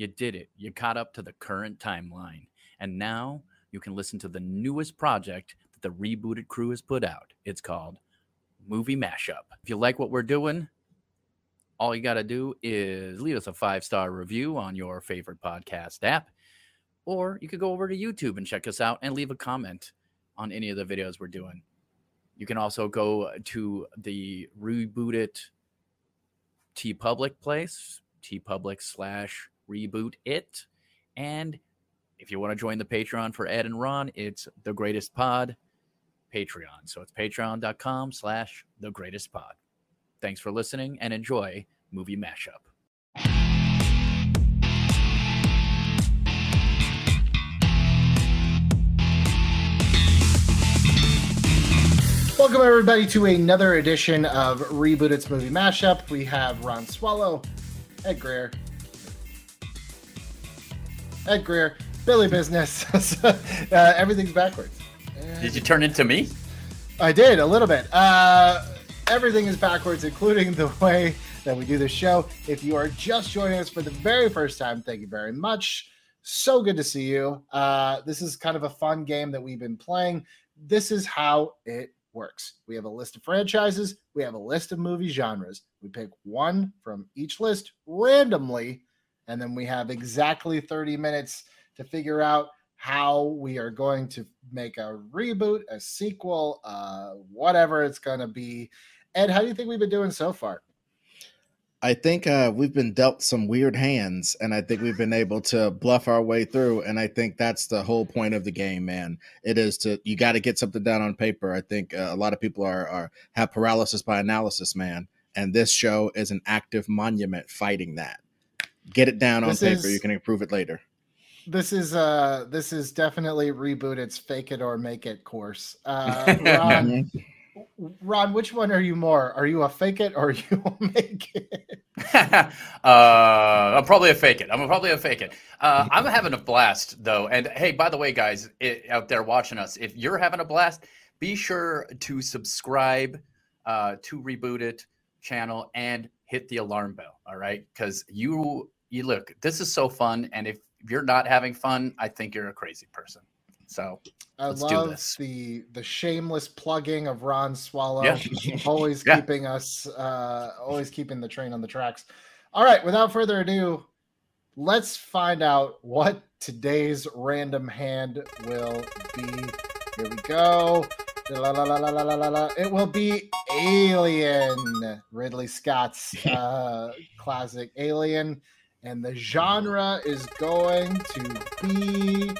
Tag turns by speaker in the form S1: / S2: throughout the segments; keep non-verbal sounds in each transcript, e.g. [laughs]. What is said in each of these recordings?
S1: You did it. You caught up to the current timeline. And now you can listen to the newest project that the Reboot It crew has put out. It's called Movie Mashup. If you like what we're doing, all you got to do is leave us a five star review on your favorite podcast app, or you could go over to YouTube and check us out and leave a comment on any of the videos we're doing. You can also go to the Reboot It T Public place, TeePublic slash reboot it. And if you want to join the Patreon for Ed and Ron, it's the greatest pod Patreon. So it's patreon.com slash the greatest pod. Thanks for listening and enjoy Movie Mashup.
S2: Welcome, everybody, to another edition of Reboot It's Movie Mashup. We have Ron Swallow, Ed Greer, Ed Greer, Billy Business. [laughs] uh, everything's backwards.
S1: Did you turn into me?
S2: I did a little bit. Uh, everything is backwards, including the way that we do the show. If you are just joining us for the very first time, thank you very much. So good to see you. Uh, this is kind of a fun game that we've been playing. This is how it works. We have a list of franchises, we have a list of movie genres. We pick one from each list randomly, and then we have exactly 30 minutes to figure out how we are going to make a reboot, a sequel, uh, whatever it's going to be. Ed, how do you think we've been doing so far?
S3: I think uh, we've been dealt some weird hands, and I think we've been able to bluff our way through. And I think that's the whole point of the game, man. It is to you got to get something down on paper. I think uh, a lot of people are, are have paralysis by analysis, man. And this show is an active monument fighting that. Get it down on this paper. Is, you can improve it later
S2: this is uh this is definitely reboot its fake it or make it course. Uh [laughs] Ron, Ron, which one are you more? Are you a fake it or [laughs] you make it? [laughs]
S1: uh I'm probably a fake it. I'm probably a fake it. Uh I'm having a blast though. And hey, by the way, guys it, out there watching us, if you're having a blast, be sure to subscribe uh to reboot it channel and hit the alarm bell. All right. Because you you look, this is so fun. And if you're not having fun, I think you're a crazy person. So
S2: I love the the shameless plugging of Ron Swallow, yeah. [laughs] always yeah. keeping us, uh, always keeping the train on the tracks. All right, without further ado, let's find out what today's random hand will be. Here we go. La, la, la, it will be Alien, Ridley Scott's [laughs] uh, classic Alien and the genre is going to be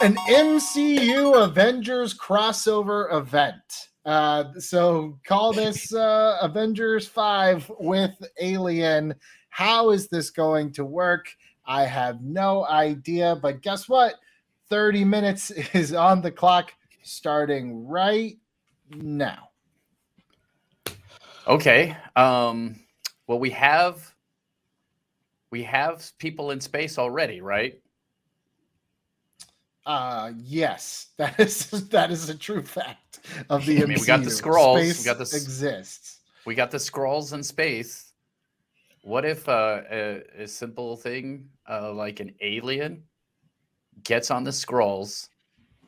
S2: an MCU Avengers crossover event. Uh, so call [laughs] this uh, Avengers 5 with Alien. How is this going to work? I have no idea, but guess what? 30 minutes [laughs] is on the clock starting right now.
S1: Okay. Um, well, we have we have people in space already, right?
S2: Uh yes, [laughs] that is that is a true fact of the [laughs] I mean,
S1: We got the Skrulls.
S2: Space
S1: we got the
S2: exists.
S1: We got the Skrulls in space. What if uh, a, a simple thing uh, like an alien gets on the Skrulls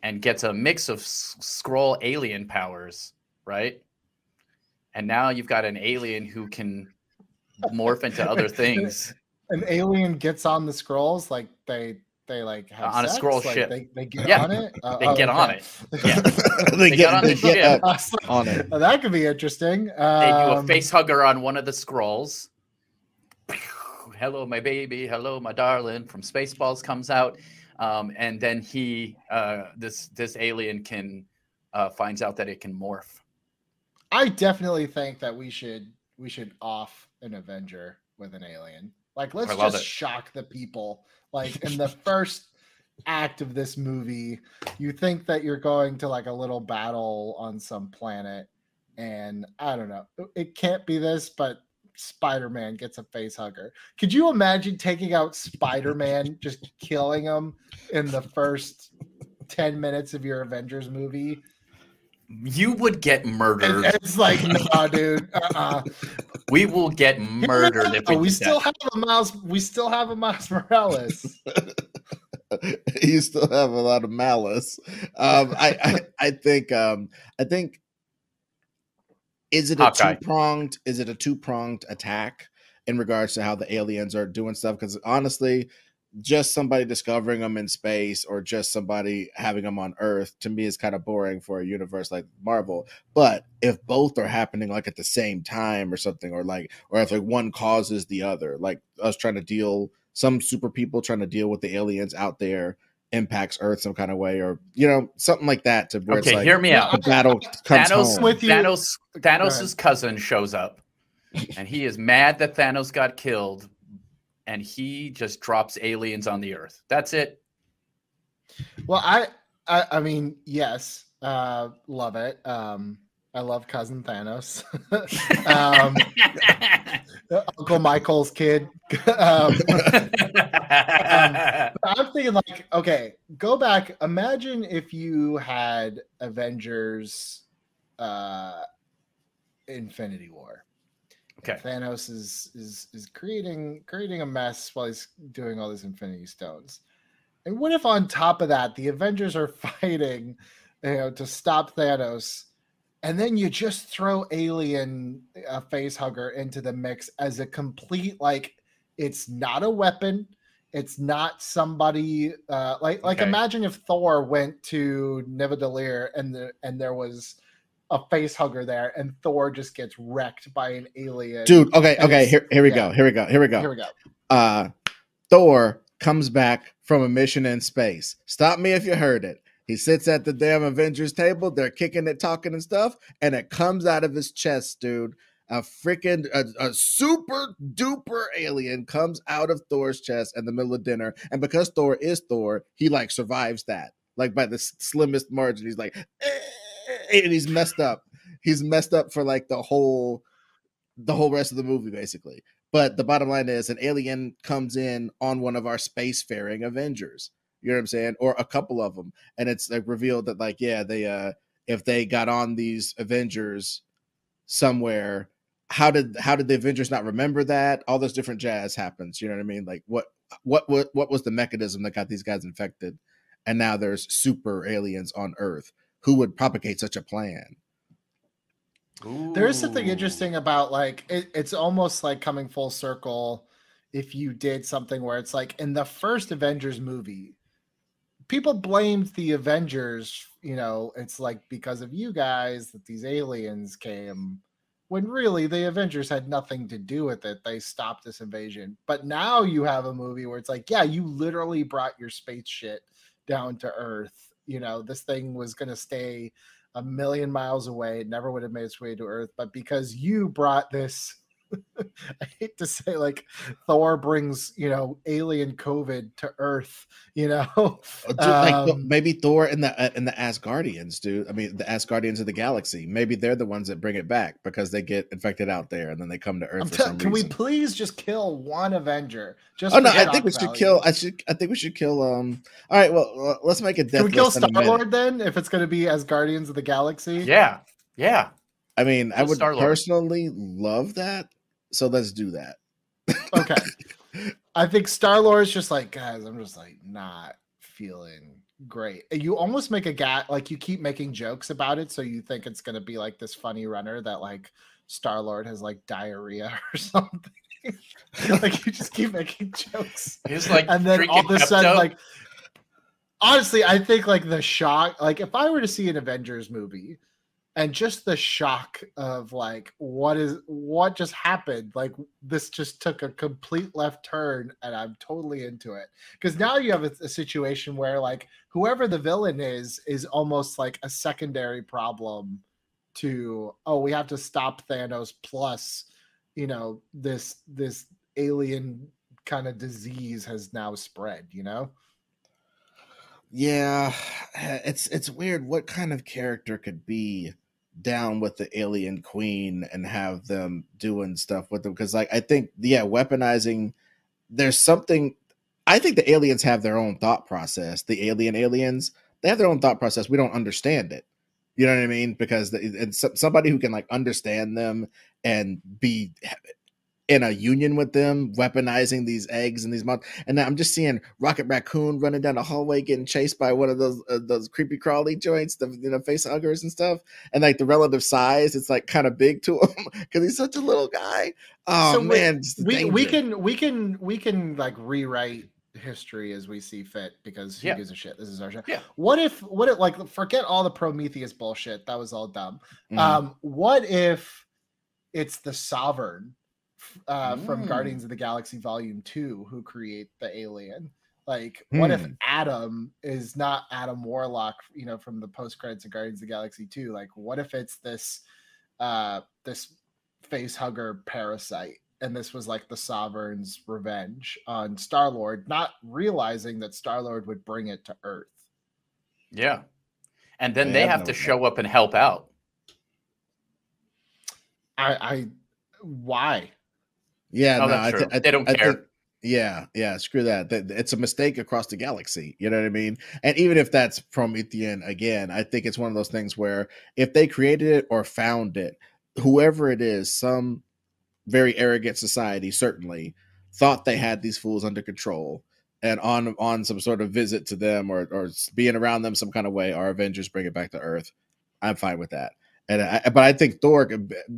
S1: and gets a mix of Skrull alien powers, right? And now you've got an alien who can morph into other [laughs] things
S2: an alien gets on the Skrulls, like they they like have
S1: on
S2: sex?
S1: a Skrull
S2: like
S1: ship.
S2: They, they get yeah. on it.
S1: Uh, they oh, get okay. on it. [laughs] Yeah. [laughs]
S3: they, they, get, on they the ship on it.
S2: Oh, [laughs] that could be interesting.
S1: Um, they do a um, face hugger on one of the Skrulls. Hello, my baby. Hello, my darling. From Spaceballs comes out, um, and then he, uh, this this alien can uh, finds out that it can morph.
S2: I definitely think that we should we should off an Avenger with an alien. Like, let's just it. shock the people. Like in the [laughs] first act of this movie, you think that you're going to like a little battle on some planet, and I don't know, it can't be this, but Spider-Man gets a face hugger. Could you imagine taking out Spider-Man, [laughs] just killing him in the first 10 minutes of your Avengers movie?
S1: You would get murdered.
S2: it's like, [laughs] nah, dude. Uh-uh.
S1: We will get [laughs] murdered if we,
S2: we still have a Miles. We still have a Miles Morales. [laughs]
S3: you still have a lot of malice. Um, I, I, [laughs] I think um, I think is it a two pronged? Is it a two pronged attack in regards to how the aliens are doing stuff? Because honestly, just somebody discovering them in space or just somebody having them on Earth to me is kind of boring for a universe like Marvel. But if both are happening like at the same time or something, or like, or if like one causes the other, like us trying to deal some super people trying to deal with the aliens out there impacts Earth some kind of way, or you know something like that. To
S1: where okay,
S3: like,
S1: hear me out.
S3: The battle comes
S1: Thanos
S3: home.
S1: with you. Thanos, Thanos's cousin shows up, and he is mad that Thanos got killed, and he just drops aliens on the Earth. That's it.
S2: Well, I, I, I mean, yes, uh, love it. Um, I love cousin Thanos. [laughs] um, Uncle Michael's kid. [laughs] um, um, I'm thinking like, okay, go back. Imagine if you had Avengers, uh, Infinity War.
S1: Okay.
S2: Thanos is is is creating creating a mess while he's doing all these Infinity Stones. And what if on top of that, the Avengers are [laughs] fighting, you know, to stop Thanos? and then you just throw alien a face hugger into the mix as a complete like it's not a weapon it's not somebody uh, like like okay. imagine if thor went to nidavellir and the and there was a face hugger there and thor just gets wrecked by an alien
S3: dude okay okay here, here we yeah. go here we go here we go
S2: here we go
S3: uh thor comes back from a mission in space stop me if you heard it he sits at the damn Avengers table. They're kicking it, talking and stuff, and it comes out of his chest, dude. A freaking a, a, super duper alien comes out of Thor's chest in the middle of dinner, and because Thor is Thor, he like survives that like by the slimmest margin. He's like, eh, and he's messed up. He's messed up for like the whole the whole rest of the movie, basically. But the bottom line is, an alien comes in on one of our spacefaring Avengers you know what I'm saying? Or a couple of them. And it's like revealed that like, yeah, they uh if they got on these Avengers somewhere, how did how did the Avengers not remember that? All this different jazz happens. You know what I mean? Like what what what what was the mechanism that got these guys infected? And now there's super aliens on Earth. Who would propagate such a plan?
S2: Ooh. There is something interesting about like it, it's almost like coming full circle if you did something where it's like in the first Avengers movie, people blamed the Avengers, you know, it's like because of you guys that these aliens came when really the Avengers had nothing to do with it. They stopped this invasion. But now you have a movie where it's like, yeah, you literally brought your space shit down to Earth. You know, this thing was going to stay a million miles away, never would have made its way to Earth. But because you brought this [laughs] I hate to say like Thor brings you know alien COVID to Earth. You know, oh,
S3: like um, maybe Thor and the uh, and the Asgardians, dude. I mean, the Asgardians of the galaxy. Maybe they're the ones that bring it back because they get infected out there and then they come to Earth. T-
S2: can reason.
S3: we
S2: please just kill one Avenger? Just
S3: oh no, I think we should kill. I should. I think we should kill. Um. All right. Well, let's make it.
S2: Can we kill Star Lord then? If it's going to be Asgardians of the Galaxy.
S1: Yeah. Yeah.
S3: I mean, I would Star-Lord. personally love that so let's do that.
S2: okay. [laughs] I think Star Lord is just like, guys, I'm just like not feeling great. You almost make a gat like you keep making jokes about it, so you think it's gonna be like this funny runner that like Star Lord has like diarrhea [laughs] or something. [laughs] like you just keep making jokes.
S1: He's like,
S2: and then all of a sudden, like honestly, I think like the shock, like if I were to see an Avengers movie and just the shock of like what is what just happened? Like this just took a complete left turn and i'm totally into it. Because now you have a, a, situation where like whoever the villain is is almost like a secondary problem to oh we have to stop thanos plus you know this this alien kind of disease has now spread you know?
S3: Yeah [sighs] it's it's weird what kind of character could be down with the alien queen and have them doing stuff with them because like i think yeah weaponizing there's something i think the aliens have their own thought process the alien aliens they have their own thought process we don't understand it You know what I mean? Because it's somebody who can like understand them and be in a union with them, weaponizing these eggs and these months. And I'm just seeing Rocket Raccoon running down the hallway, getting chased by one of those uh, those creepy crawly joints, the you know face huggers and stuff. And like the relative size, it's like kind of big to [laughs] him because he's such a little guy. Oh so man,
S2: we we can we can we can like rewrite history as we see fit because who yeah. gives a shit? This is our show.
S1: Yeah.
S2: What if what if like forget all the Prometheus bullshit? That was all dumb. Mm-hmm. Um, what if it's the sovereign uh, mm. from Guardians of the Galaxy Volume Two who create the alien? Like, what if hmm. Adam is not Adam Warlock, you know, from the post credits of Guardians of the Galaxy 2? Like, what if it's this uh this face hugger parasite and this was like the sovereign's revenge on Star Lord, not realizing that Star Lord would bring it to Earth.
S1: Yeah. And then they, they have, have no to show up and help out.
S2: I, I, why?
S3: Yeah,
S1: oh, no, I th- I, they don't care. Think,
S3: yeah, yeah, screw that. It's a mistake across the galaxy. You know what I mean? And even if that's Promethean again, I think it's one of those things where if they created it or found it, whoever it is, some very arrogant society certainly thought they had these fools under control and on on some sort of visit to them or or being around them some kind of way our avengers bring it back to earth i'm fine with that and I, but i think thor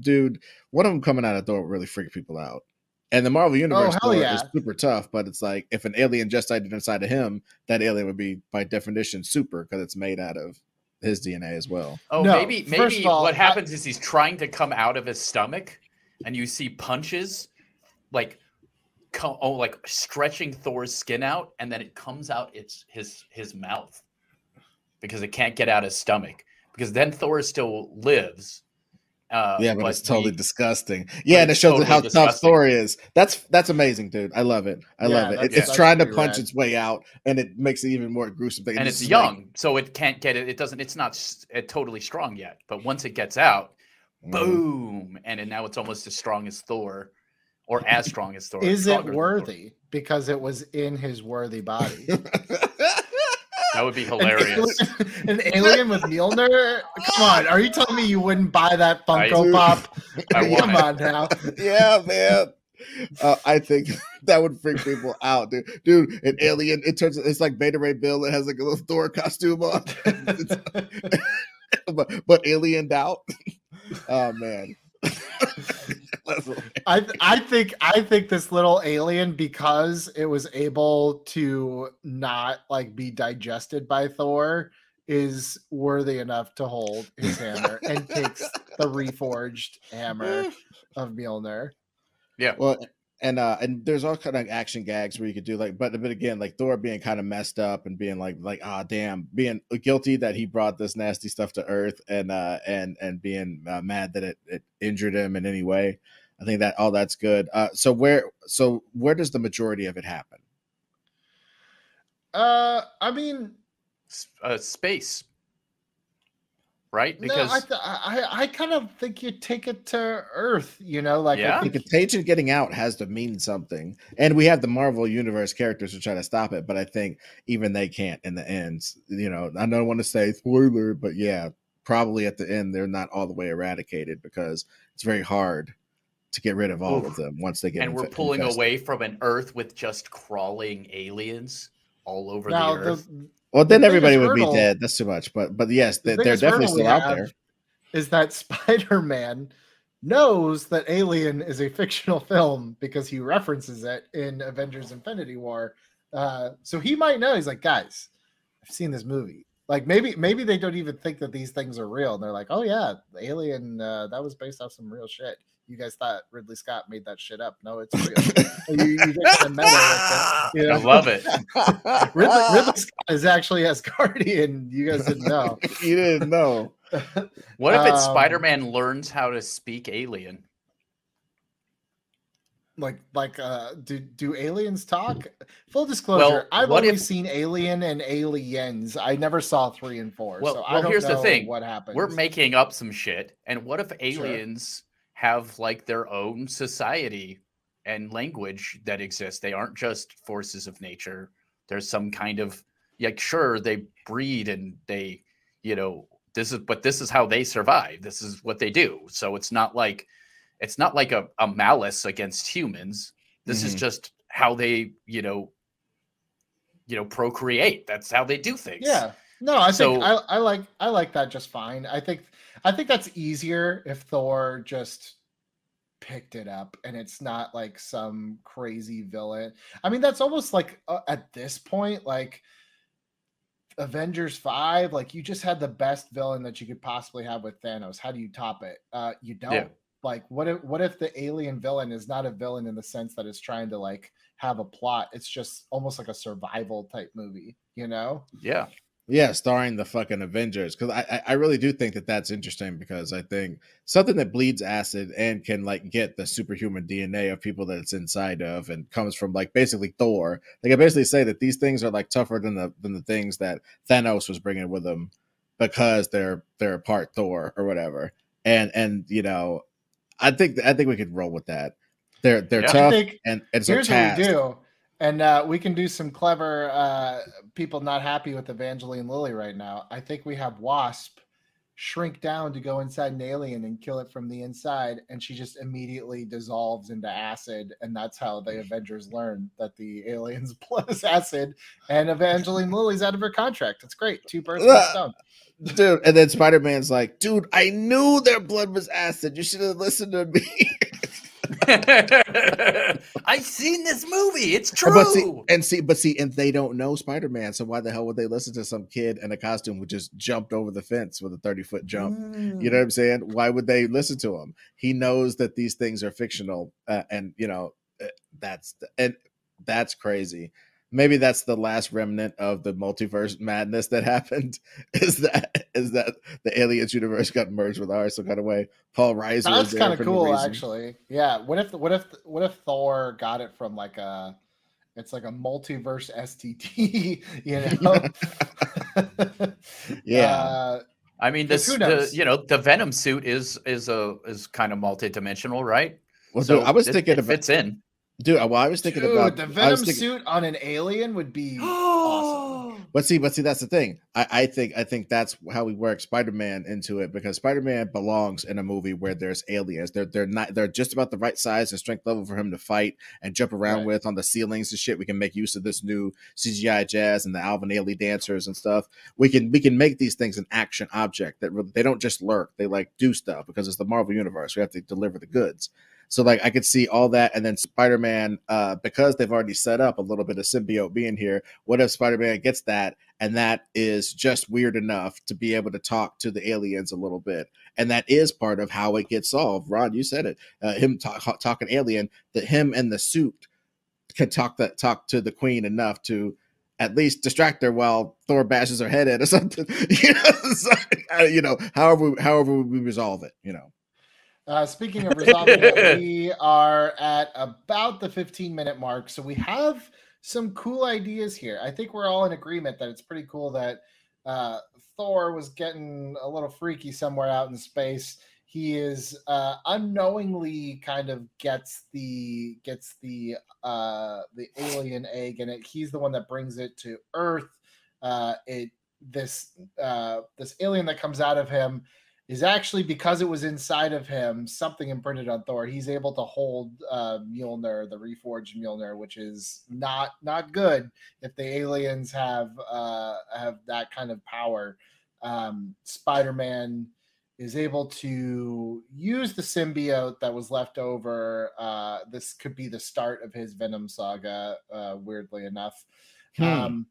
S3: dude one of them coming out of thor really freak people out and the marvel universe oh, yeah. is super tough but it's like if an alien just died inside of him that alien would be by definition super because it's made out of his dna as well
S1: oh no, maybe maybe all, what happens I, is he's trying to come out of his stomach and you see punches like co- oh like stretching Thor's skin out, and then it comes out its his his mouth because it can't get out his stomach. Because then Thor still lives.
S3: Uh, yeah, but, but it's totally disgusting. Yeah, and it shows totally how disgusting. tough Thor is. That's that's amazing, dude. I love it. I yeah, love it. It's, trying to punch rad. its way out, and it makes it even more gruesome.
S1: Thing. And it's, it's young, like, so it can't get it. It doesn't. It's not totally strong yet. But once it gets out, Mm-hmm. Boom! And now it's almost as strong as Thor, or as strong as Thor.
S2: Is it worthy because it was in his worthy body? [laughs]
S1: that would be hilarious.
S2: An alien, [laughs] an alien, with Mjolnir? Come on, are you telling me you wouldn't buy that Funko I, Pop? [laughs] I Come on now.
S3: Yeah, man. Uh, I think [laughs] that would freak people out, dude. Dude, an alien. It turns. It's like Beta Ray Bill. It has like a little Thor costume on, but, but aliened out oh man. [laughs]
S2: I I think I think this little alien because it was able to not like be digested by Thor is worthy enough to hold his hammer and takes the reforged hammer [laughs] of Mjolnir.
S1: Yeah.
S3: Well, and uh and there's all kind of action gags where you could do like but but again like thor being kind of messed up and being like like ah damn being guilty that he brought this nasty stuff to earth and uh and and being uh, mad that it, it injured him in any way. I think that all that's good. Uh so where so where does the majority of it happen?
S2: Uh i mean
S1: uh space right? Because
S2: no, I, th- I, I kind of think you take it to Earth. You know, like
S1: yeah.
S3: I think Contagion getting out has to mean something, and we have the Marvel Universe characters to try to stop it, but I think even they can't in the end. You know, I don't want to say spoiler, but yeah, probably at the end they're not all the way eradicated because it's very hard to get rid of all Oof. of them once they get.
S1: And inf- we're pulling infested. away from an Earth with just crawling aliens all over now, the Earth. The,
S3: well, then the everybody would hurdle, be dead. That's too much. But but yes, the they're definitely still out there.
S2: Is that [laughs] Spider Man knows that Alien is a fictional film because he references it in Avengers Infinity War. Uh, so he might know. He's like, guys, I've seen this movie. Like maybe maybe they don't even think that these things are real. And they're like, oh yeah, Alien uh, that was based off some real shit you guys thought Ridley Scott made that shit up. No, it's real. [laughs] you, you get meta
S1: you know? I love it. [laughs]
S2: Ridley, Ridley, Scott is actually Asgardian. You guys didn't know. [laughs]
S3: you didn't know.
S1: What if it's um, Spider-Man learns how to speak alien?
S2: Like, like, uh, do do aliens talk? Full disclosure, well, I've only if, seen Alien and Aliens. I never saw three and four.
S1: Well,
S2: so
S1: well here's the thing:
S2: what happened?
S1: We're making up some shit, and what if aliens? Sure have like their own society and language that exists. They aren't just forces of nature. There's some kind of like sure they breed and they you know this is but this is how they survive. This is what they do. So it's not like it's not like a, a malice against humans. This mm-hmm. is just how they, you know, you know, procreate. That's how they do things.
S2: Yeah. No, I so, think I, I like I like that just fine. I think I think that's easier if Thor just picked it up and it's not like some crazy villain. I mean, that's almost like uh, at this point, like Avengers 5, like you just had the best villain that you could possibly have with Thanos. How do you top it? Uh you don't. Yeah. Like what if what if the alien villain is not a villain in the sense that it's trying to like have a plot? It's just almost like a survival type movie, you know?
S1: Yeah.
S3: Yeah, starring the fucking Avengers because I I really do think that that's interesting because I think something that bleeds acid and can like get the superhuman DNA of people that it's inside of and comes from like basically Thor. They can basically say that these things are like tougher than the than the things that Thanos was bringing with him because they're they're a part Thor or whatever. And and you know, I think I think we could roll with that. They're they're yeah, tough and it's here's a task.
S2: what we do and uh, we can do some clever uh, people not happy with Evangeline Lilly right now. I think we have Wasp shrink down to go inside an alien and kill it from the inside, and she just immediately dissolves into acid, and that's how the Avengers learn that the aliens [laughs] blood is acid, and Evangeline Lilly's out of her contract. It's great, two birds one stone.
S3: Dude, and then Spider Man's like, dude, I knew their blood was acid. You should have listened to me. [laughs] [laughs]
S1: I've seen this movie. It's true.
S3: But see, and see, but see, and they don't know Spider Man. So why the hell would they listen to some kid in a costume who just jumped over the fence with a thirty foot jump? Mm. You know what I'm saying? Why would they listen to him? He knows that these things are fictional, uh, and you know uh, that's and that's crazy maybe that's the last remnant of the multiverse madness that [laughs] happened is that is that the aliens universe got merged with ours some kind of way paul reiser
S2: that's kind of cool actually yeah what if what if what if thor got it from like a it's like a multiverse STD, [laughs]
S3: you know. [laughs] yeah. Uh,
S1: I mean, this the, you know the Venom suit is is a is kind of multidimensional, right?
S3: Well, so I was
S1: it,
S3: thinking
S1: it
S3: about
S1: fits in.
S3: Dude, well, I was thinking
S2: Dude,
S3: about
S2: the Venom
S3: thinking,
S2: suit on an alien would be [gasps] awesome.
S3: But see, but see, that's the thing. I, I think I think that's how we work Spider-Man into it because Spider-Man belongs in a movie where there's aliens. They're they're not they're just about the right size and strength level for him to fight and jump around right. with on the ceilings and shit. We can make use of this new CGI jazz and the Alvin Ailey dancers and stuff. We can we can make these things an action object that really, they don't just lurk. They like do stuff because it's the Marvel universe. We have to deliver the goods. So like I could see all that, and then Spider Man, uh, because they've already set up a little bit of symbiote being here. What if Spider Man gets that, and that is just weird enough to be able to talk to the aliens a little bit, and that is part of how it gets solved. Ron, you said it. Uh, him talk, talking alien, that him and the suit can talk that talk to the Queen enough to at least distract her while Thor bashes her head in or [laughs] something. [laughs] you know, so, uh, you know, however however we resolve it, you know.
S2: Uh, speaking of [laughs] resolving we are at about the 15 minute mark. So we have some cool ideas here. I think we're all in agreement that it's pretty cool that uh, Thor was getting a little freaky somewhere out in space. He is uh, unknowingly kind of gets the gets the uh, the alien egg, and it, he's the one that brings it to Earth. Uh, it this uh, this alien that comes out of him is actually because it was inside of him, something imprinted on Thor. He's able to hold uh, Mjolnir, the reforged Mjolnir, which is not not good if the aliens have uh, have that kind of power. Um, Spider Man is able to use the symbiote that was left over. Uh, this could be the start of his Venom saga. Uh, weirdly enough. Hmm. Um,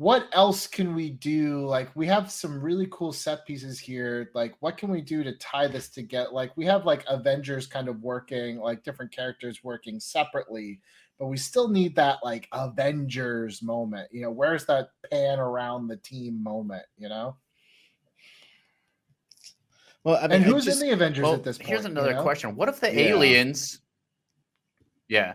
S2: what else can we do? Like we have some really cool set pieces here. Like what can we do to tie this together? Like we have like Avengers kind of working, like different characters working separately, but we still need that like Avengers moment. You know, where's that pan around the team moment, you know? Well, I mean, and who's just, in the Avengers well, at this point?
S1: Here's another
S2: you know?
S1: question. What if the yeah. aliens Yeah.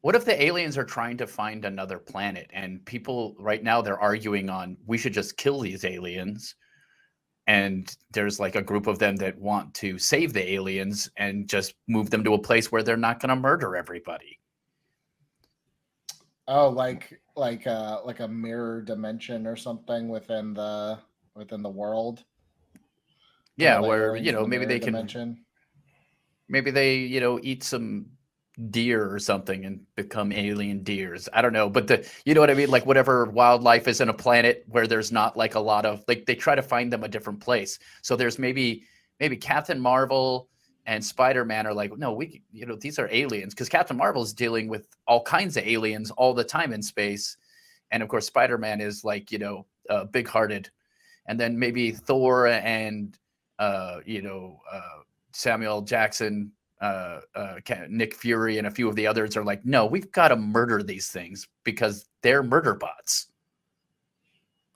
S1: What if the aliens are trying to find another planet and people right now they're arguing on we should just kill these aliens and there's like a group of them that want to save the aliens and just move them to a place where they're not going to murder everybody.
S2: Oh, like like uh like a mirror dimension or something within the within the world.
S1: Yeah, where you know maybe they dimension. can maybe they you know eat some deer or something and become alien deers. I don't know, but the you know what I mean, like whatever wildlife is in a planet where there's not like a lot of like they try to find them a different place. So there's maybe maybe Captain Marvel and Spider-Man are like, no, we you know these are aliens. Because Captain Marvel is dealing with all kinds of aliens all the time in space, and of course Spider-Man is like you know uh, big-hearted, and then maybe Thor and uh, you know uh, Samuel Jackson uh, uh, Nick Fury and a few of the others are like, no, we've got to murder these things because they're murder bots.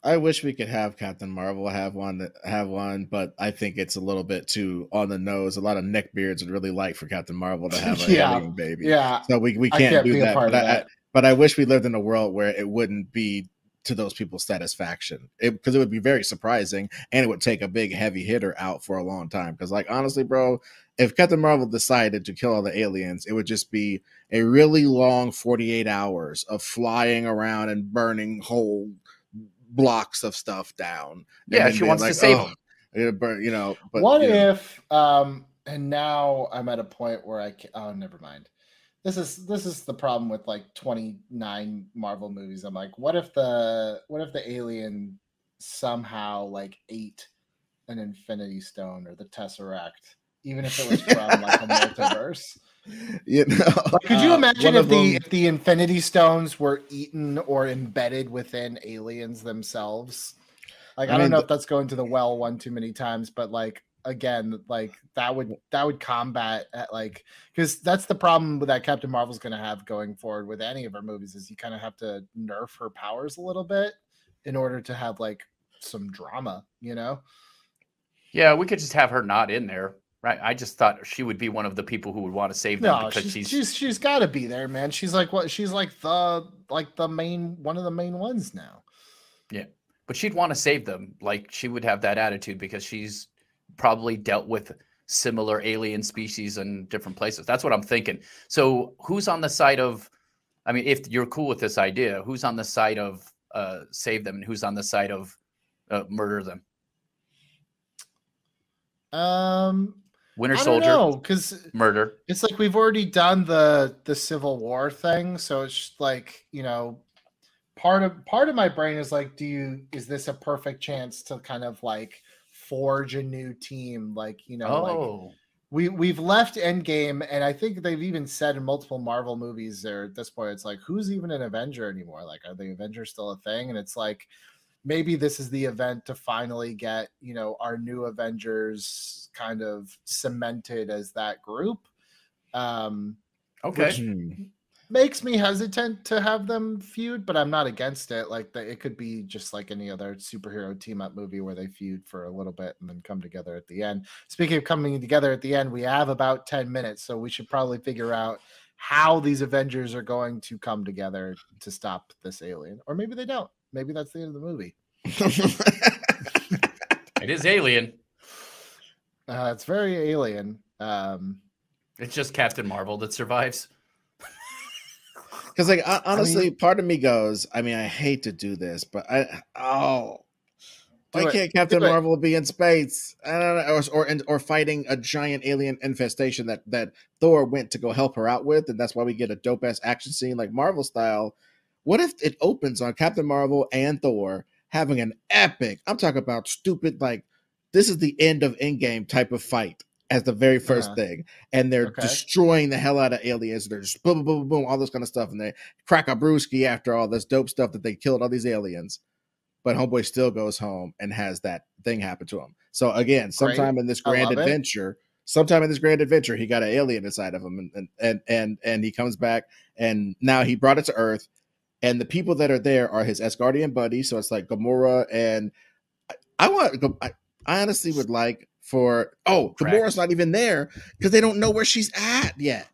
S3: I wish we could have Captain Marvel have one, have one, but I think it's a little bit too on the nose. A lot of neckbeards would really like for Captain Marvel to have [laughs] a yeah, baby.
S2: Yeah,
S3: so we, we can't, can't do that. But I, but I wish we lived in a world where it wouldn't be to those people's satisfaction. Because it, it, would be very surprising and it would take a big heavy hitter out for a long time because like honestly bro if captain marvel decided to kill all the aliens it would just be a really long 48 hours of flying around and burning whole blocks of stuff down.
S1: Yeah she wants like, to save oh,
S3: them burn, you know
S2: but, what you know. if um and now i'm at a point where i can oh never mind this is this is the problem with like 29 marvel movies. I'm like what if the what if the alien somehow like ate an infinity stone or the tesseract even if it was from like a multiverse? [laughs]
S3: You know
S2: like, could you uh, imagine uh, if the them... if the infinity stones were eaten or embedded within aliens themselves? Like i, I don't know if that's going to the well one too many times but like again like that would that would combat at like because that's the problem that captain marvel's going to have going forward with any of her movies is you kind of have to nerf her powers a little bit in order to have like some drama you know?
S1: Yeah we could just have her not in there right? I just thought she would be one of the people who would want to save them no, because she's
S2: she's she's, she's got to be there man. She's like what she's like the like the main one of the main ones now.
S1: Yeah but she'd want to save them. Like she would have that attitude because she's probably dealt with similar alien species in different places. That's what I'm thinking. So who's on the side of I mean, if you're cool with this idea, who's on the side of uh, save them and who's on the side of uh, murder them?
S2: Um,
S1: Winter Soldier,
S2: because
S1: murder.
S2: It's like we've already done the the Civil War thing, so it's like you know, part of part of my brain is like, do you is this a perfect chance to kind of like forge a new team. Like, you know, oh. like we we've left Endgame, and I think they've even said in multiple Marvel movies there at this point, it's like, who's even an Avenger anymore? Like, are the Avengers still a thing? And it's like maybe this is the event to finally get, you know, our new Avengers kind of cemented as that group. Um
S1: okay. Which,
S2: hmm makes me hesitant to have them feud, but I'm not against it. Like the, it could be just like any other superhero team up movie where they feud for a little bit and then come together at the end. Speaking of coming together at the end, we have about 10 minutes, so we should probably figure out how these Avengers are going to come together to stop this alien. Or maybe they don't. Maybe that's the end of the movie.
S1: it is alien.
S2: Uh, it's very alien. Um,
S1: it's just Captain Marvel that survives.
S3: Because like honestly, I mean, part of me goes, I mean, I hate to do this, but I oh why can't Captain Marvel be in space? I don't know, or, or or fighting a giant alien infestation that that Thor went to go help her out with, and that's why we get a dope ass action scene like Marvel style. What if it opens on Captain Marvel and Thor having an epic? I'm talking about stupid like this is the end of Endgame type of fight as the very 1st uh-huh. thing, and they're okay. destroying the hell out of aliens. They're just boom, boom, boom, boom, all this kind of stuff, and they crack a brewski after all this dope stuff that they killed all these aliens. But homeboy still goes home and has that thing happen to him. So again, sometime Great. in this grand adventure, it. sometime in this grand adventure, he got an alien inside of him, and and and and, and he comes back, and now he brought it to Earth, and the people that are there are his Asgardian buddies. So it's like Gamora and I, I want. I, I honestly would like for oh Gamora's not even there because they don't know where she's at yet.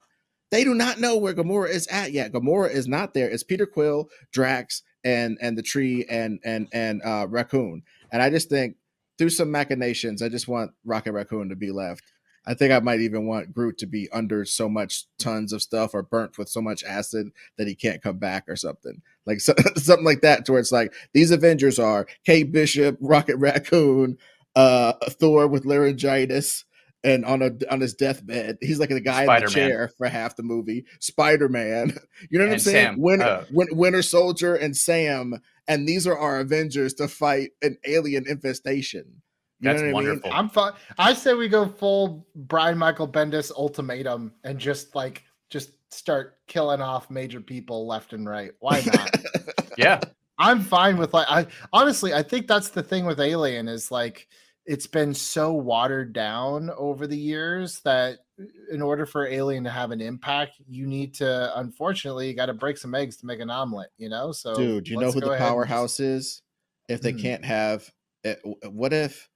S3: They do not know where Gamora is at yet. Gamora is not there. It's Peter Quill, Drax, and and the tree and and and uh Raccoon. And I just think through some machinations, I just want Rocket Raccoon to be left. I think I might even want Groot to be under so much tons of stuff or burnt with so much acid that he can't come back or something. Like so, [laughs] something like that, to where it's like these Avengers are Kate Bishop, Rocket Raccoon, uh Thor with laryngitis and on a on his deathbed. He's like the guy Spider-Man. in the chair for half the movie. Spider Man. [laughs] You know what and I'm saying? Sam, Winter, uh, Winter Soldier and Sam, and these are our Avengers to fight an alien infestation.
S1: You That's wonderful.
S2: I am fine. I say we go full Brian Michael Bendis ultimatum and just like just start killing off major people left and right. Why not? [laughs]
S1: yeah.
S2: I'm fine with like I honestly I think that's the thing with Alien is like it's been so watered down over the years that in order for Alien to have an impact, you need to unfortunately you got to break some eggs to make an omelet, you know? So
S3: Dude, you know who the powerhouse is? If they mm. can't have it, eh, what if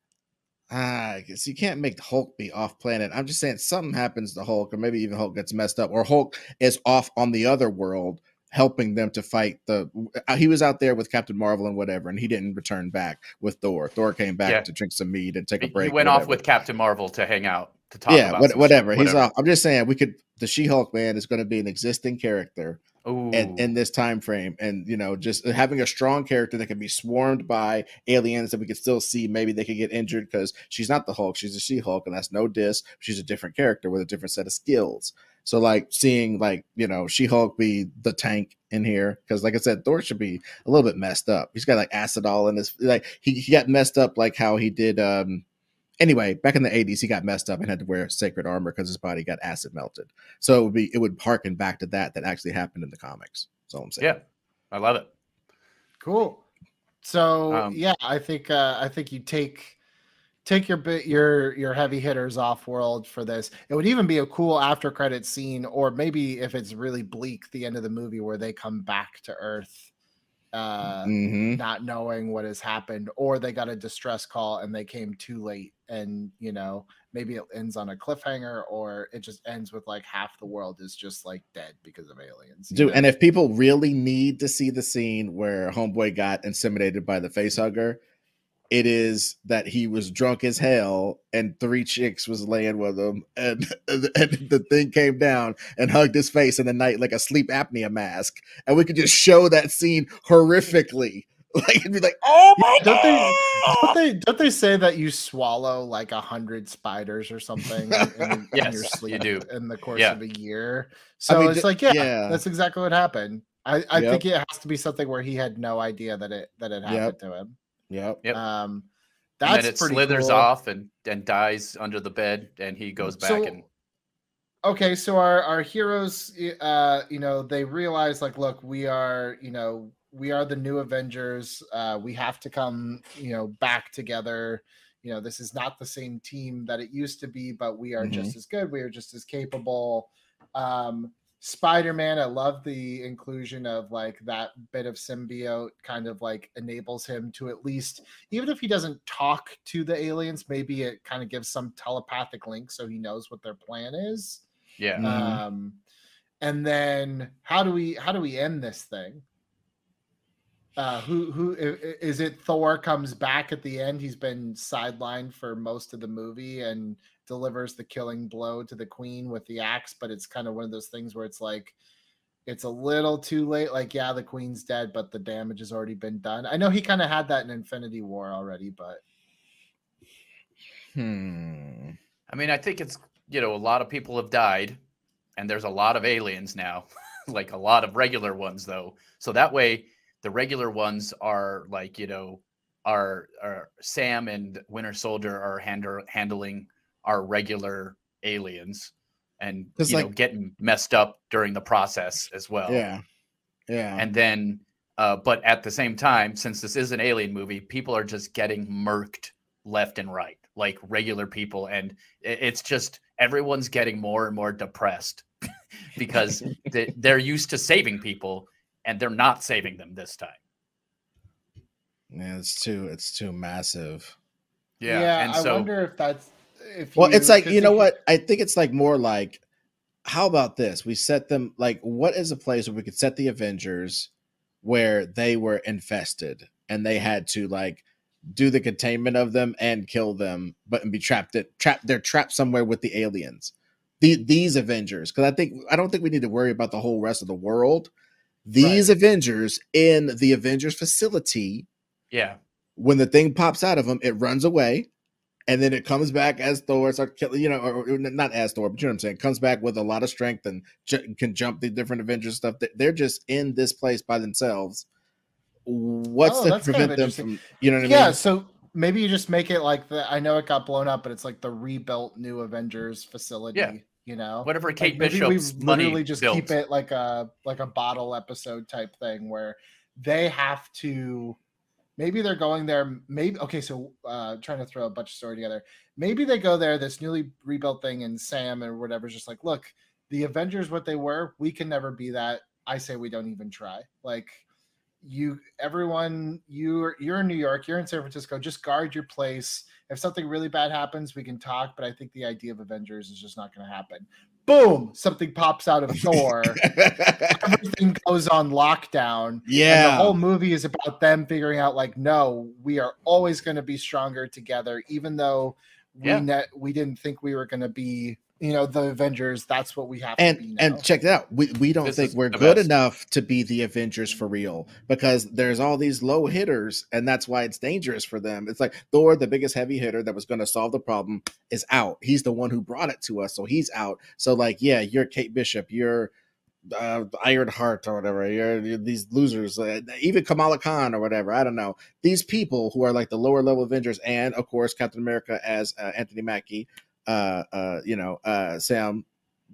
S3: Ah, I guess you can't make Hulk be off planet. I'm just saying something happens to Hulk, or maybe even Hulk gets messed up, or Hulk is off on the other world helping them to fight the uh, he was out there with Captain Marvel and whatever, and he didn't return back with Thor. Thor came back yeah. to drink some mead and take a break.
S1: He went off with Captain Marvel to hang out to talk.
S3: Yeah, what, whatever. whatever. He's off. I'm just saying we could the She-Hulk man is going to be an existing character in, in this time frame and you know just having a strong character that can be swarmed by aliens that we could still see maybe they could get injured because she's not the hulk she's a she-hulk and that's no diss she's a different character with a different set of skills so like seeing like you know she-hulk be the tank in here because like i said thor should be a little bit messed up he's got like acid all in his like he, he got messed up like how he did um anyway, back in the 80s, he got messed up and had to wear sacred armor because his body got acid melted. So it would be it would harken back to that that actually happened in the comics. That's all I'm saying.
S1: Yeah, I love it.
S2: Cool. So um, yeah, I think uh, I think you take take your bit your your heavy hitters off world for this. It would even be a cool after credit scene, or maybe if it's really bleak, the end of the movie where they come back to Earth uh, mm-hmm. not knowing what has happened, or they got a distress call and they came too late, and you know maybe it ends on a cliffhanger, or it just ends with like half the world is just like dead because of aliens.
S3: Dude, know? and if people really need to see the scene where Homeboy got intimidated by the facehugger, it is that he was drunk as hell and three chicks was laying with him and, and the thing came down and hugged his face in the night like a sleep apnea mask and we could just show that scene horrifically [laughs] like it'd be like oh my
S2: don't god they, don't they don't they say that you swallow like a hundred spiders or something in, [laughs]
S1: yes, in your sleep you do.
S2: in the course yeah. of a year so I mean, it's like yeah, yeah, that's exactly what happened i i yep. think it has to be something where he had no idea that it that it happened yep. to him
S3: Yep.
S1: Yep.
S2: Um,
S1: that's and then it slithers cool. off and and dies under the bed, and he goes back so, and.
S2: Okay, so our our heroes, uh, you know, they realize like, look, we are, you know, we are the new Avengers. Uh, we have to come, you know, back together. You know, this is not the same team that it used to be, but we are mm-hmm. just as good. We are just as capable. Um, Spider-Man, I love the inclusion of like that bit of symbiote kind of like enables him to at least even if he doesn't talk to the aliens, maybe it kind of gives some telepathic link so he knows what their plan is.
S1: Yeah.
S2: Mm-hmm. Um and then how do we how do we end this thing? Uh who who is it Thor comes back at the end? He's been sidelined for most of the movie and delivers the killing blow to the queen with the axe, but it's kind of one of those things where it's like it's a little too late. Like, yeah, the queen's dead, but the damage has already been done. I know he kind of had that in Infinity War already, but
S3: hmm.
S1: I mean, I think it's you know, a lot of people have died, and there's a lot of aliens now, [laughs] like a lot of regular ones though. So that way the regular ones are like, you know, are are Sam and Winter Soldier are hand- handling are regular aliens and you like, know getting messed up during the process as well.
S3: Yeah. Yeah.
S1: And then uh, but at the same time, since this is an alien movie, people are just getting murked left and right, like regular people. And it's just everyone's getting more and more depressed [laughs] because [laughs] they're used to saving people and they're not saving them this time.
S3: Yeah, it's too it's too massive.
S2: Yeah, yeah and I so, wonder if that's if
S3: well, you, it's like you know what? I think it's like more like, how about this? We set them like, what is a place where we could set the Avengers where they were infested and they had to like do the containment of them and kill them, but and be trapped at trapped. They're trapped somewhere with the aliens. The, these Avengers, because I think I don't think we need to worry about the whole rest of the world. These right. Avengers in the Avengers facility,
S1: yeah.
S3: When the thing pops out of them, it runs away and then it comes back as Thor, start killing, you know, or, or, not as Thor, but you know what I'm saying. It comes back with a lot of strength and ju- can jump the different Avengers stuff. They're just in this place by themselves. What's
S2: Oh,
S3: to
S2: that's kind
S3: prevent
S2: of
S3: them from, you know what I mean?
S2: yeah, so maybe you just make it like the I know it got blown up, but it's like the rebuilt new Avengers facility. Yeah. You know,
S1: Whatever
S2: Like,
S1: Kate
S2: maybe
S1: Bishop's
S2: we
S1: money
S2: literally just
S1: built.
S2: keep it like a like a bottle episode type thing where they have to maybe they're going there maybe okay so uh trying to throw a bunch of story together. Maybe they go there this newly rebuilt thing and sam or whatever's just like look the avengers what they were we can never be that. I say we don't even try. Like you everyone you're you're in new york you're in san francisco just guard your place. If something really bad happens we can talk but i think the idea of avengers is just not going to happen boom something pops out of [laughs] thor everything goes on lockdown. And the whole movie is about them figuring out like no we are always going to be stronger together even though we
S1: Yeah.
S2: net we didn't think we were going to be you know the avengers that's what we have to be
S3: and
S2: now.
S3: and check it out. We we don't
S1: This
S3: think we're good
S1: best.
S3: enough to be the Avengers for real because there's all these low hitters, and that's why it's dangerous for them. It's like Thor, the biggest heavy hitter that was going to solve the problem, is out. He's the one who brought it to us, so he's out. So like, yeah, you're Kate Bishop, you're uh, Iron Heart or whatever. You're, you're these losers, uh, even Kamala Khan or whatever. I don't know. These people who are like the lower level Avengers, and of course Captain America as uh, Anthony Mackie, uh, uh, you know, uh, Sam.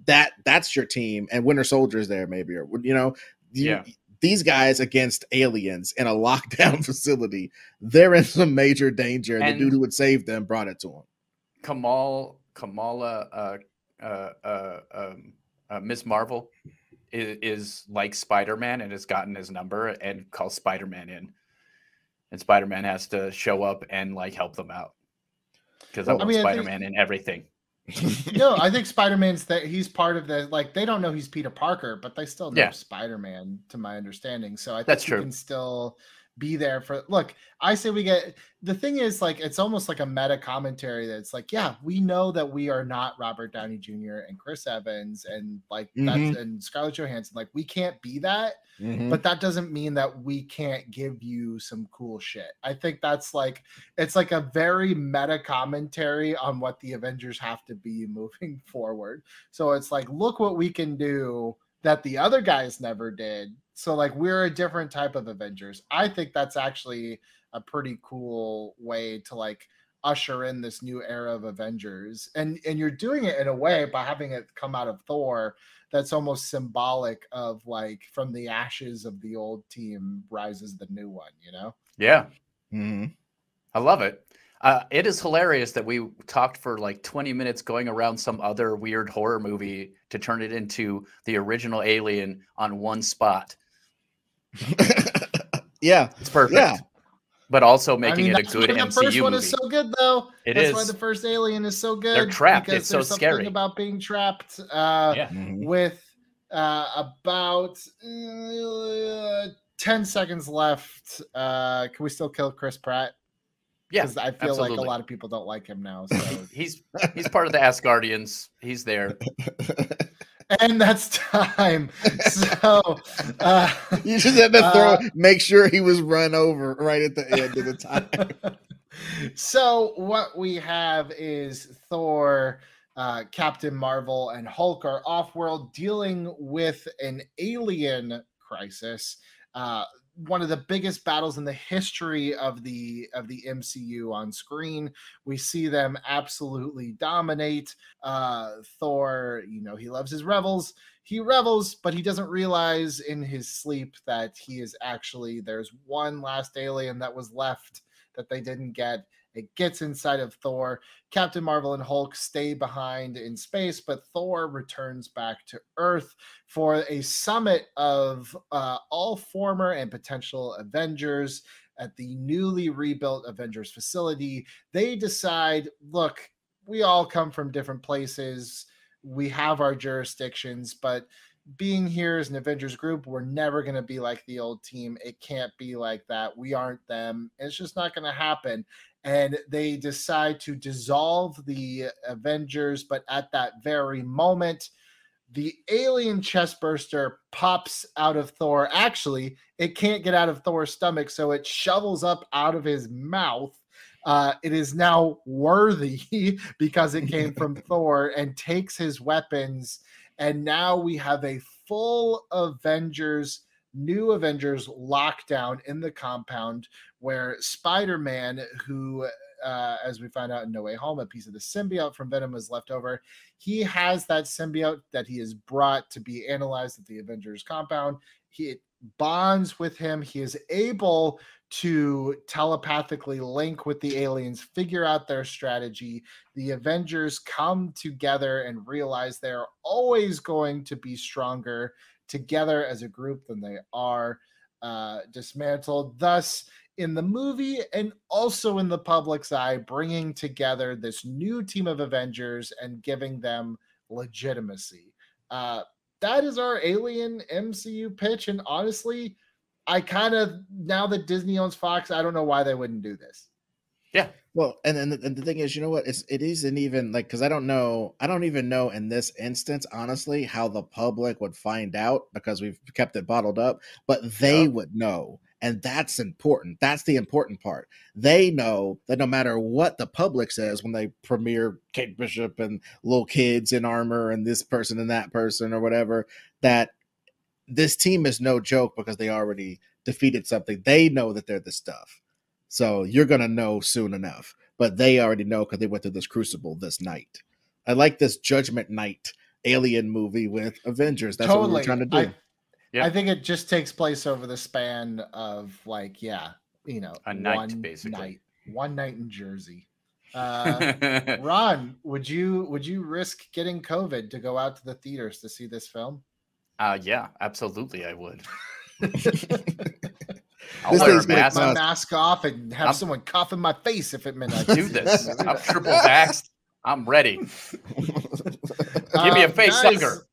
S3: That that's your team, and Winter Soldier's there, maybe, or you know, you-
S1: Yeah.
S3: These guys against aliens in a [laughs] lockdown facility, they're in some major danger, and,
S1: And-
S3: the dude who would save them brought it to him.
S1: Kamal Kamala uh, uh, uh, um, uh, Miss Marvel is, is like Spider Man and has gotten his number and calls Spider Man in, and Spider Man has to show up and like help them out because I
S3: Well,
S2: I
S1: want
S2: mean, I think-
S1: Spider Man in everything. [laughs]
S2: no, I think [laughs] Spider Man's that he's part of the like they don't know he's Peter Parker, but they still know
S1: Yeah.
S2: Spider Man, to my understanding. So I think
S1: That's true.
S2: can still be there for look. I say we get the thing is like it's almost like a meta commentary that's like, yeah, we know that we are not Robert Downey Jr. and Chris Evans and like that's and Scarlett Johansson. Like we can't be that
S3: Mhm.
S2: but that doesn't mean that we can't give you some cool shit. I think that's like it's like a very meta commentary on what the Avengers have to be [laughs] moving forward. So it's like look what we can do that the other guys never did. So like we're a different type of Avengers. I think that's actually a pretty cool way to like usher in this new era of Avengers. And and you're doing it in a way by having it come out of Thor that's almost symbolic of like from the ashes of the old team rises the new one, you know?
S1: Yeah,
S3: Mhm.
S1: I love it. Uh, it is hilarious that we talked for like 20 minutes going around some other weird horror movie to turn it into the original Alien on one spot. [laughs]
S3: yeah,
S1: It's perfect.
S3: Yeah.
S1: But also making it a
S2: that's
S1: good
S2: why the
S1: MCU
S2: first one
S1: movie.
S2: is so good though.
S1: It
S2: that's
S1: is.
S2: why the first alien is so good.
S1: They're trapped.
S2: because
S1: It's so
S2: there's something
S1: scary.
S2: about being trapped. Uh
S1: yeah.
S3: Mhm.
S2: with uh about uh, 10 seconds left. Uh can we still kill Chris Pratt?
S1: Yeah.
S2: Because I feel like a lot of people don't like him now. [laughs] So
S1: He's he's part of the Asgardians. He's there. [laughs]
S2: and that's time. So uh
S3: you just had to throw,
S2: Uh,
S3: make sure he was run over right at the end of the time. [laughs]
S2: so what we have is Thor, uh, Captain Marvel, and Hulk are off-world dealing with an alien crisis. One of the biggest battles in the history of the of the MCU on screen. We see them absolutely dominate. Uh, Thor, you know, he loves his revels. He revels, but he doesn't realize in his sleep that he is actually there's one last alien that was left that they didn't get. It gets inside of Thor. Captain Marvel and Hulk stay behind in space, but Thor returns back to Earth for a summit of uh, all former and potential Avengers at the newly rebuilt Avengers facility. They decide look, we all come from different places, we have our jurisdictions, but being here as an Avengers group, we're never going to be like the old team. It can't be like that. We aren't them. It's just not going to happen. And they decide to dissolve the Avengers, but at that very moment, the alien chest burster pops out of Thor. Actually, it can't get out of Thor's stomach, so it shovels up out of his mouth Uh, it is now worthy [laughs] because it came from [laughs] Thor and takes his weapons. And now we have a full Avengers, new Avengers lockdown in the compound where Spider Man, who uh, as we find out in No Way Home, a piece of the symbiote from Venom is left over. He has that symbiote that he has brought to be analyzed at the Avengers compound. He bonds with him. He is able to telepathically link with the aliens, figure out their strategy. The Avengers come together and realize they're always going to be stronger together as a group than they are uh, dismantled. Thus, in the movie and also in the public's eye, bringing together this new team of Avengers and giving them legitimacy. Uh, that is our Alien MCU pitch. And honestly, I kind of now that Disney owns Fox, I don't know why they wouldn't do this.
S1: Yeah.
S3: Well, and and the, and the thing is, you know what? It's it isn't even like because I don't know. I don't even know in this instance, honestly, how the public would find out because we've kept it bottled up. But they yeah. would know and that's important. That's the important part. They know that no matter what the public says when they premiere Kate Bishop and little kids in armor and this person and that person or whatever, that this team is no joke because they already defeated something. They know that they're the stuff. So you're going to know soon enough. But they already know because they went through this crucible this night. I like this Judgment Night alien movie with Avengers. That's totally. what we're trying to do.
S2: I- yeah. I think it just takes place over the span of like, yeah, you know,
S1: a night basically. Night,
S2: one night in Jersey. Uh, [laughs] Ron, would you would you risk getting COVID to go out to the theaters to see this film?
S1: Uh, yeah, absolutely, I would. [laughs]
S2: I'll this wear a mask. my mask off and have I'm, someone cough in my face if it meant I
S1: do this. I'm triple vaxxed. I'm ready. [laughs] Give me a face uh, sucker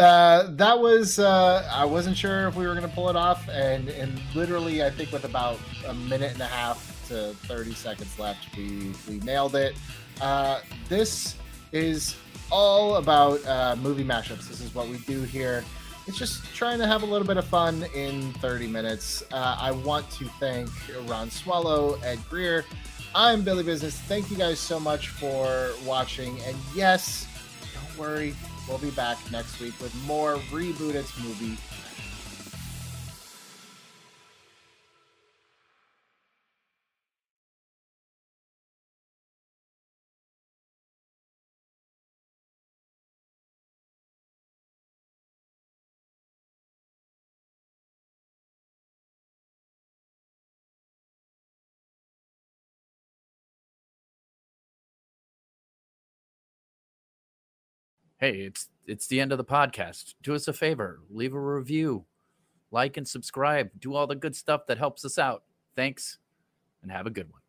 S2: uh, that was uh, I wasn't sure if we were going to pull it off, and and literally I think with about a minute and a half to 30 seconds left, we we nailed it. Uh, this is all about uh, movie mashups. This is what we do here. It's just trying to have a little bit of fun in 30 minutes. Uh, I want to thank Ron Swallow, Ed Greer. I'm Billy Business. Thank you guys so much for watching. And yes, don't worry, We'll be back next week with more Reboot It's Movie
S1: hey, it's it's the end of the podcast. Do us a favor, leave a review, like and subscribe, do all the good stuff that helps us out. Thanks, and have a good one.